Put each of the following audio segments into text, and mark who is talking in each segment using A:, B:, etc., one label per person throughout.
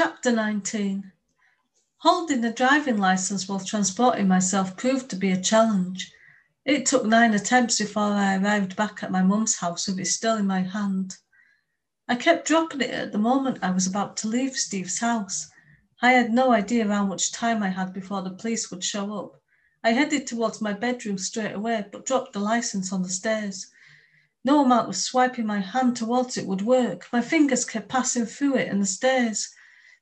A: Chapter 19 Holding a driving license while transporting myself proved to be a challenge. It took nine attempts before I arrived back at my mum's house with it still in my hand. I kept dropping it at the moment I was about to leave Steve's house. I had no idea how much time I had before the police would show up. I headed towards my bedroom straight away, but dropped the license on the stairs. No amount of swiping my hand towards it would work. My fingers kept passing through it and the stairs.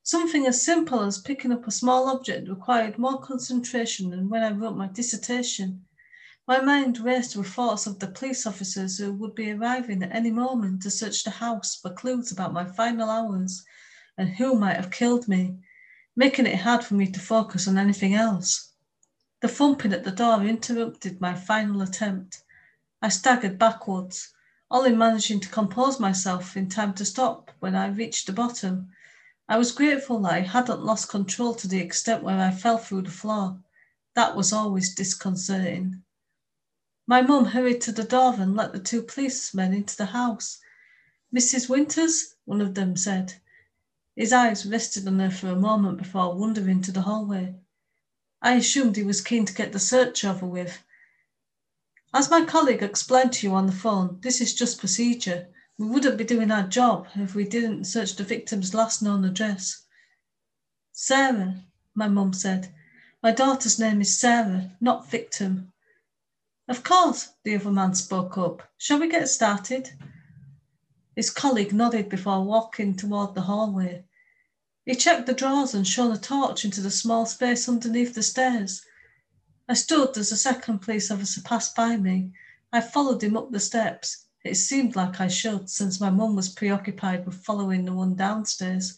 A: Something as simple as picking up a small object required more concentration than when I wrote my dissertation. My mind raced with thoughts of the police officers who would be arriving at any moment to search the house for clues about my final hours and who might have killed me, making it hard for me to focus on anything else. The thumping at the door interrupted my final attempt. I staggered backwards, only managing to compose myself in time to stop when I reached the bottom. I was grateful that I hadn't lost control to the extent where I fell through the floor. That was always disconcerting. My mum hurried to the door and let the two policemen into the house. Mrs. Winters, one of them said. His eyes rested on her for a moment before wandering to the hallway. I assumed he was keen to get the search over with. As my colleague explained to you on the phone, this is just procedure. We wouldn't be doing our job if we didn't search the victim's last known address. Sarah, my mum said. My daughter's name is Sarah, not victim. Of course, the other man spoke up. Shall we get started? His colleague nodded before walking toward the hallway. He checked the drawers and shone a torch into the small space underneath the stairs. I stood as the second police officer passed by me. I followed him up the steps. It seemed like I should, since my mum was preoccupied with following the one downstairs.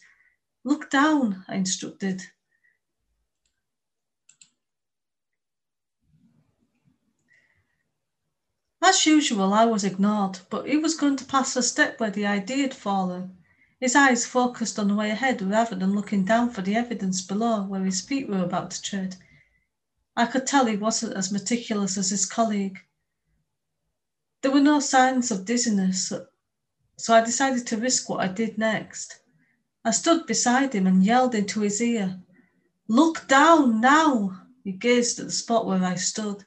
A: Look down, I instructed. As usual, I was ignored, but he was going to pass a step where the ID had fallen. His eyes focused on the way ahead rather than looking down for the evidence below where his feet were about to tread. I could tell he wasn't as meticulous as his colleague. There were no signs of dizziness, so I decided to risk what I did next. I stood beside him and yelled into his ear, Look down now! He gazed at the spot where I stood.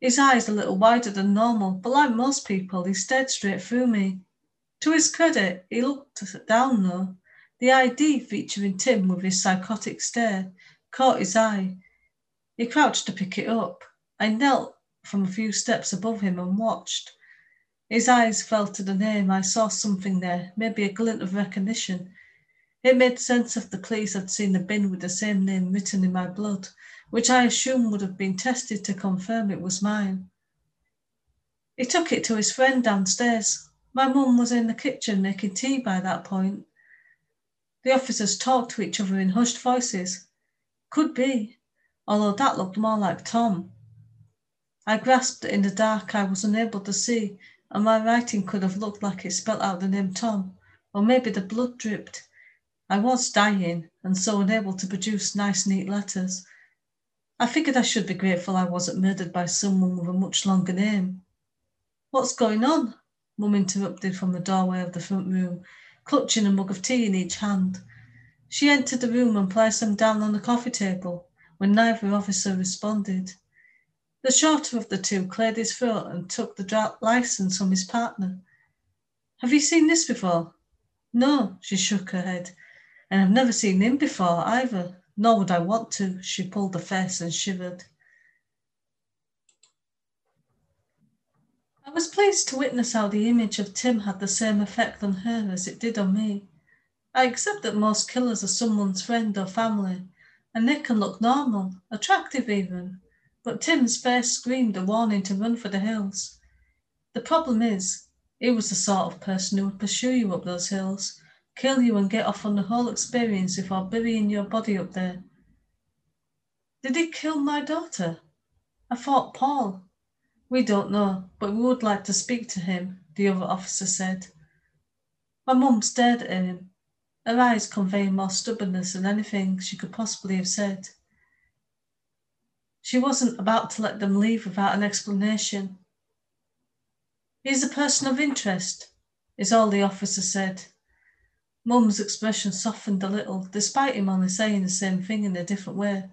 A: His eyes a little wider than normal, but like most people, he stared straight through me. To his credit, he looked down though. The ID featuring Tim with his psychotic stare caught his eye. He crouched to pick it up. I knelt from a few steps above him and watched. His eyes fell to the name. I saw something there, maybe a glint of recognition. It made sense if the police had seen the bin with the same name written in my blood, which I assumed would have been tested to confirm it was mine. He took it to his friend downstairs. My mum was in the kitchen making tea by that point. The officers talked to each other in hushed voices. Could be, although that looked more like Tom. I grasped it in the dark I was unable to see, and my writing could have looked like it spelt out the name Tom, or maybe the blood dripped. I was dying, and so unable to produce nice, neat letters. I figured I should be grateful I wasn't murdered by someone with a much longer name. What's going on? Mum interrupted from the doorway of the front room, clutching a mug of tea in each hand. She entered the room and placed them down on the coffee table when neither officer responded. The shorter of the two cleared his throat and took the license from his partner. Have you seen this before? No, she shook her head. And I've never seen him before either, nor would I want to. She pulled the face and shivered. I was pleased to witness how the image of Tim had the same effect on her as it did on me. I accept that most killers are someone's friend or family, and they can look normal, attractive even, but Tim's face screamed a warning to run for the hills. The problem is, he was the sort of person who would pursue you up those hills, kill you and get off on the whole experience before burying your body up there. Did he kill my daughter? I thought Paul. We don't know, but we would like to speak to him, the other officer said. My mum stared at him, her eyes conveying more stubbornness than anything she could possibly have said. She wasn't about to let them leave without an explanation. He's a person of interest, is all the officer said. Mum's expression softened a little, despite him only saying the same thing in a different way.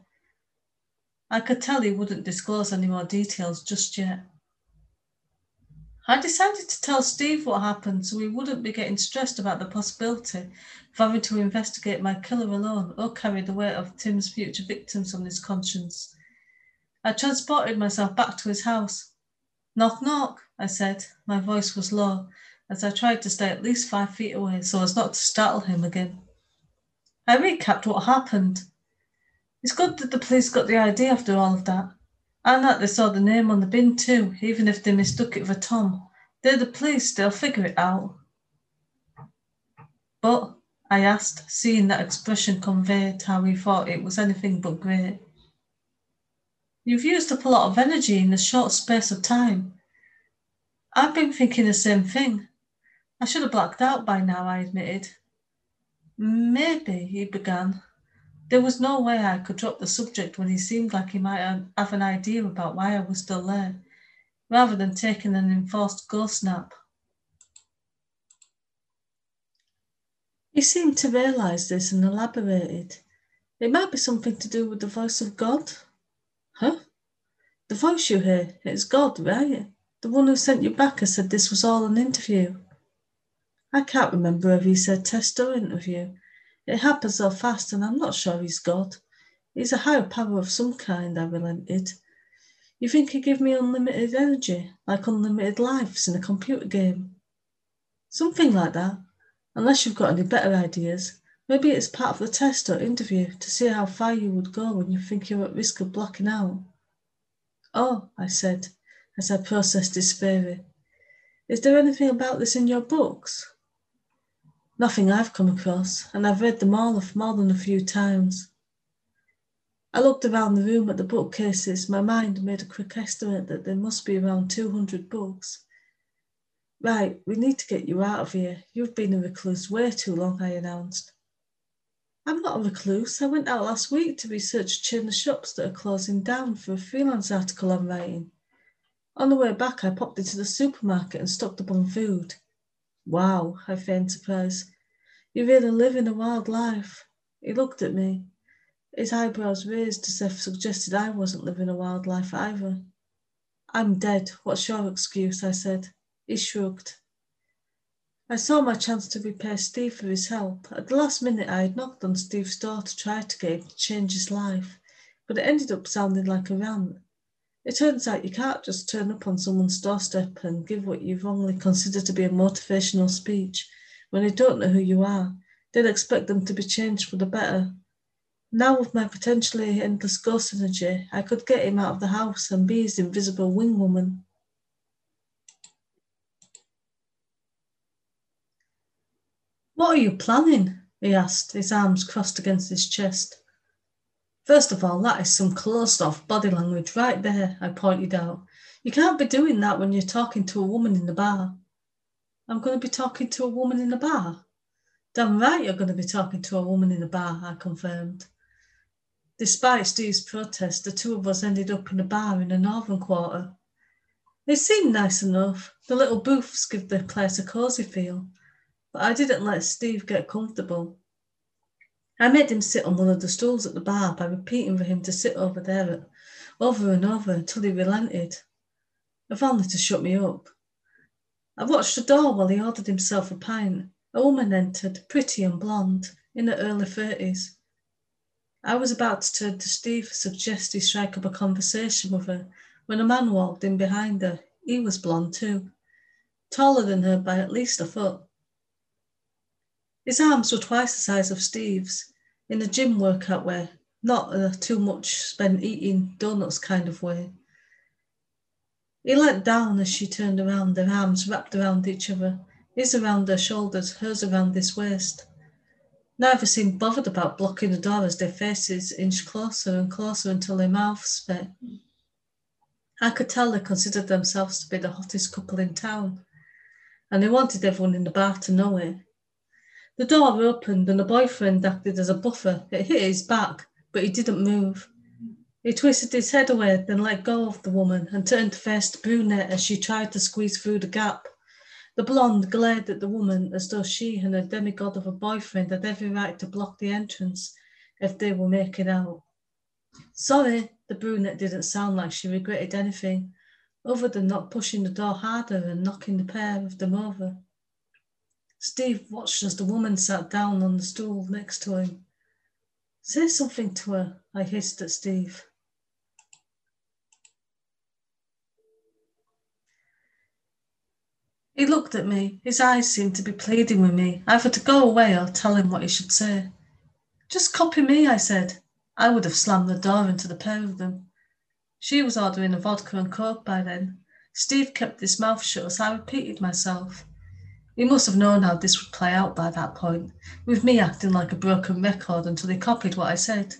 A: I could tell he wouldn't disclose any more details just yet. I decided to tell Steve what happened so he wouldn't be getting stressed about the possibility of having to investigate my killer alone or carry the weight of Tim's future victims on his conscience. I transported myself back to his house. Knock, knock, I said. My voice was low as I tried to stay at least five feet away so as not to startle him again. I recapped what happened. It's good that the police got the ID after all of that. And that they saw the name on the bin too, even if they mistook it for Tom. They're the police, they'll figure it out. But, I asked, seeing that expression conveyed how he thought it was anything but great. You've used up a lot of energy in a short space of time. I've been thinking the same thing. I should have blacked out by now, I admitted. Maybe, he began, there was no way I could drop the subject when he seemed like he might have an idea about why I was still there, rather than taking an enforced ghost nap. He seemed to realise this and elaborated. It might be something to do with the voice of God. Huh? The voice you hear, it's God, right? The one who sent you back and said this was all an interview. I can't remember if he said test or interview. It happened so fast, and I'm not sure he's God. He's a higher power of some kind, I relented. You think he'd give me unlimited energy, like unlimited lives in a computer game? Something like that, unless you've got any better ideas. Maybe it's part of the test or interview to see how far you would go when you think you're at risk of blacking out. Oh, I said, as I processed his theory. Is there anything about this in your books? Nothing I've come across, and I've read them all of more than a few times. I looked around the room at the bookcases. My mind made a quick estimate that there must be around 200 books. Right, we need to get you out of here. You've been a recluse way too long, I announced. I'm not a recluse. I went out last week to research a chain shops that are closing down for a freelance article I'm writing. On the way back, I popped into the supermarket and stocked up on food. Wow, I feigned surprise. You really live in a wild life. He looked at me. His eyebrows raised as if suggested I wasn't living a wild life either. I'm dead. What's your excuse? I said. He shrugged. I saw my chance to repay Steve for his help. At the last minute, I had knocked on Steve's door to try to get him to change his life, but it ended up sounding like a rant. It turns out you can't just turn up on someone's doorstep and give what you wrongly consider to be a motivational speech when they don't know who you are. They'd expect them to be changed for the better. Now, with my potentially endless ghost energy, I could get him out of the house and be his invisible wing woman. What are you planning? he asked, his arms crossed against his chest. First of all, that is some closed off body language right there, I pointed out. You can't be doing that when you're talking to a woman in the bar. I'm going to be talking to a woman in the bar. Damn right you're going to be talking to a woman in the bar, I confirmed. Despite Steve's protest, the two of us ended up in a bar in the northern quarter. It seemed nice enough. The little booths give the place a cosy feel, but I didn't let Steve get comfortable. I made him sit on one of the stools at the bar by repeating for him to sit over there over and over until he relented, if only to shut me up. I watched the door while he ordered himself a pint. A woman entered, pretty and blonde, in her early thirties. I was about to turn to Steve to suggest he strike up a conversation with her when a man walked in behind her. He was blonde too, taller than her by at least a foot. His arms were twice the size of Steve's, in a gym workout way, not a too much spent eating donuts kind of way. He let down as she turned around, their arms wrapped around each other, his around her shoulders, hers around his waist. Neither seemed bothered about blocking the door as their faces inched closer and closer until their mouths met. I could tell they considered themselves to be the hottest couple in town, and they wanted everyone in the bar to know it. The door opened and the boyfriend acted as a buffer. It hit his back, but he didn't move. He twisted his head away, then let go of the woman and turned to face the brunette as she tried to squeeze through the gap. The blonde glared at the woman as though she and her demigod of a boyfriend had every right to block the entrance if they were making out. Sorry, the brunette didn't sound like she regretted anything other than not pushing the door harder and knocking the pair of them over. Steve watched as the woman sat down on the stool next to him. Say something to her, I hissed at Steve. He looked at me. His eyes seemed to be pleading with me, either to go away or tell him what he should say. Just copy me, I said. I would have slammed the door into the pair of them. She was ordering a vodka and coke by then. Steve kept his mouth shut as I repeated myself. He must have known how this would play out by that point, with me acting like a broken record until he copied what I said.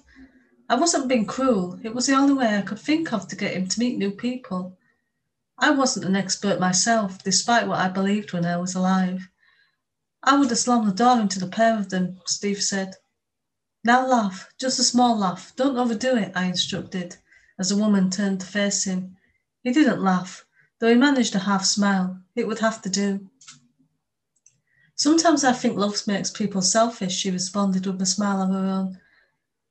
A: I wasn't being cruel, it was the only way I could think of to get him to meet new people. I wasn't an expert myself, despite what I believed when I was alive. I would have slammed the door into the pair of them, Steve said. Now laugh, just a small laugh. Don't overdo it, I instructed, as the woman turned to face him. He didn't laugh, though he managed a half smile. It would have to do. Sometimes I think love makes people selfish, she responded with a smile of her own.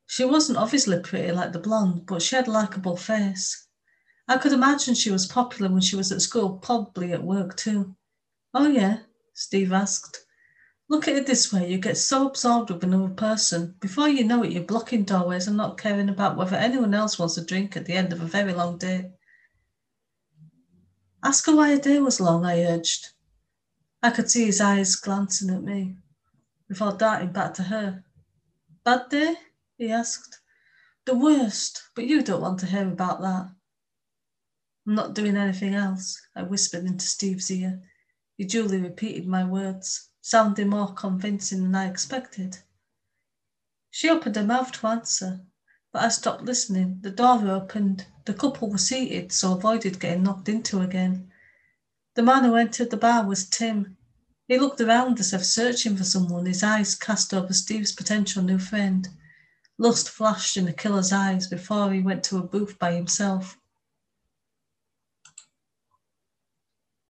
A: She wasn't obviously pretty like the blonde, but she had a likable face. I could imagine she was popular when she was at school, probably at work too. Oh, yeah? Steve asked. Look at it this way you get so absorbed with another person, before you know it, you're blocking doorways and not caring about whether anyone else wants a drink at the end of a very long day. Ask her why her day was long, I urged. I could see his eyes glancing at me before darting back to her. Bad day? he asked. The worst, but you don't want to hear about that. I'm not doing anything else, I whispered into Steve's ear. He duly repeated my words, sounding more convincing than I expected. She opened her mouth to answer, but I stopped listening. The door opened. The couple were seated, so avoided getting knocked into again. The man who entered the bar was Tim. He looked around as if searching for someone, his eyes cast over Steve's potential new friend. Lust flashed in the killer's eyes before he went to a booth by himself.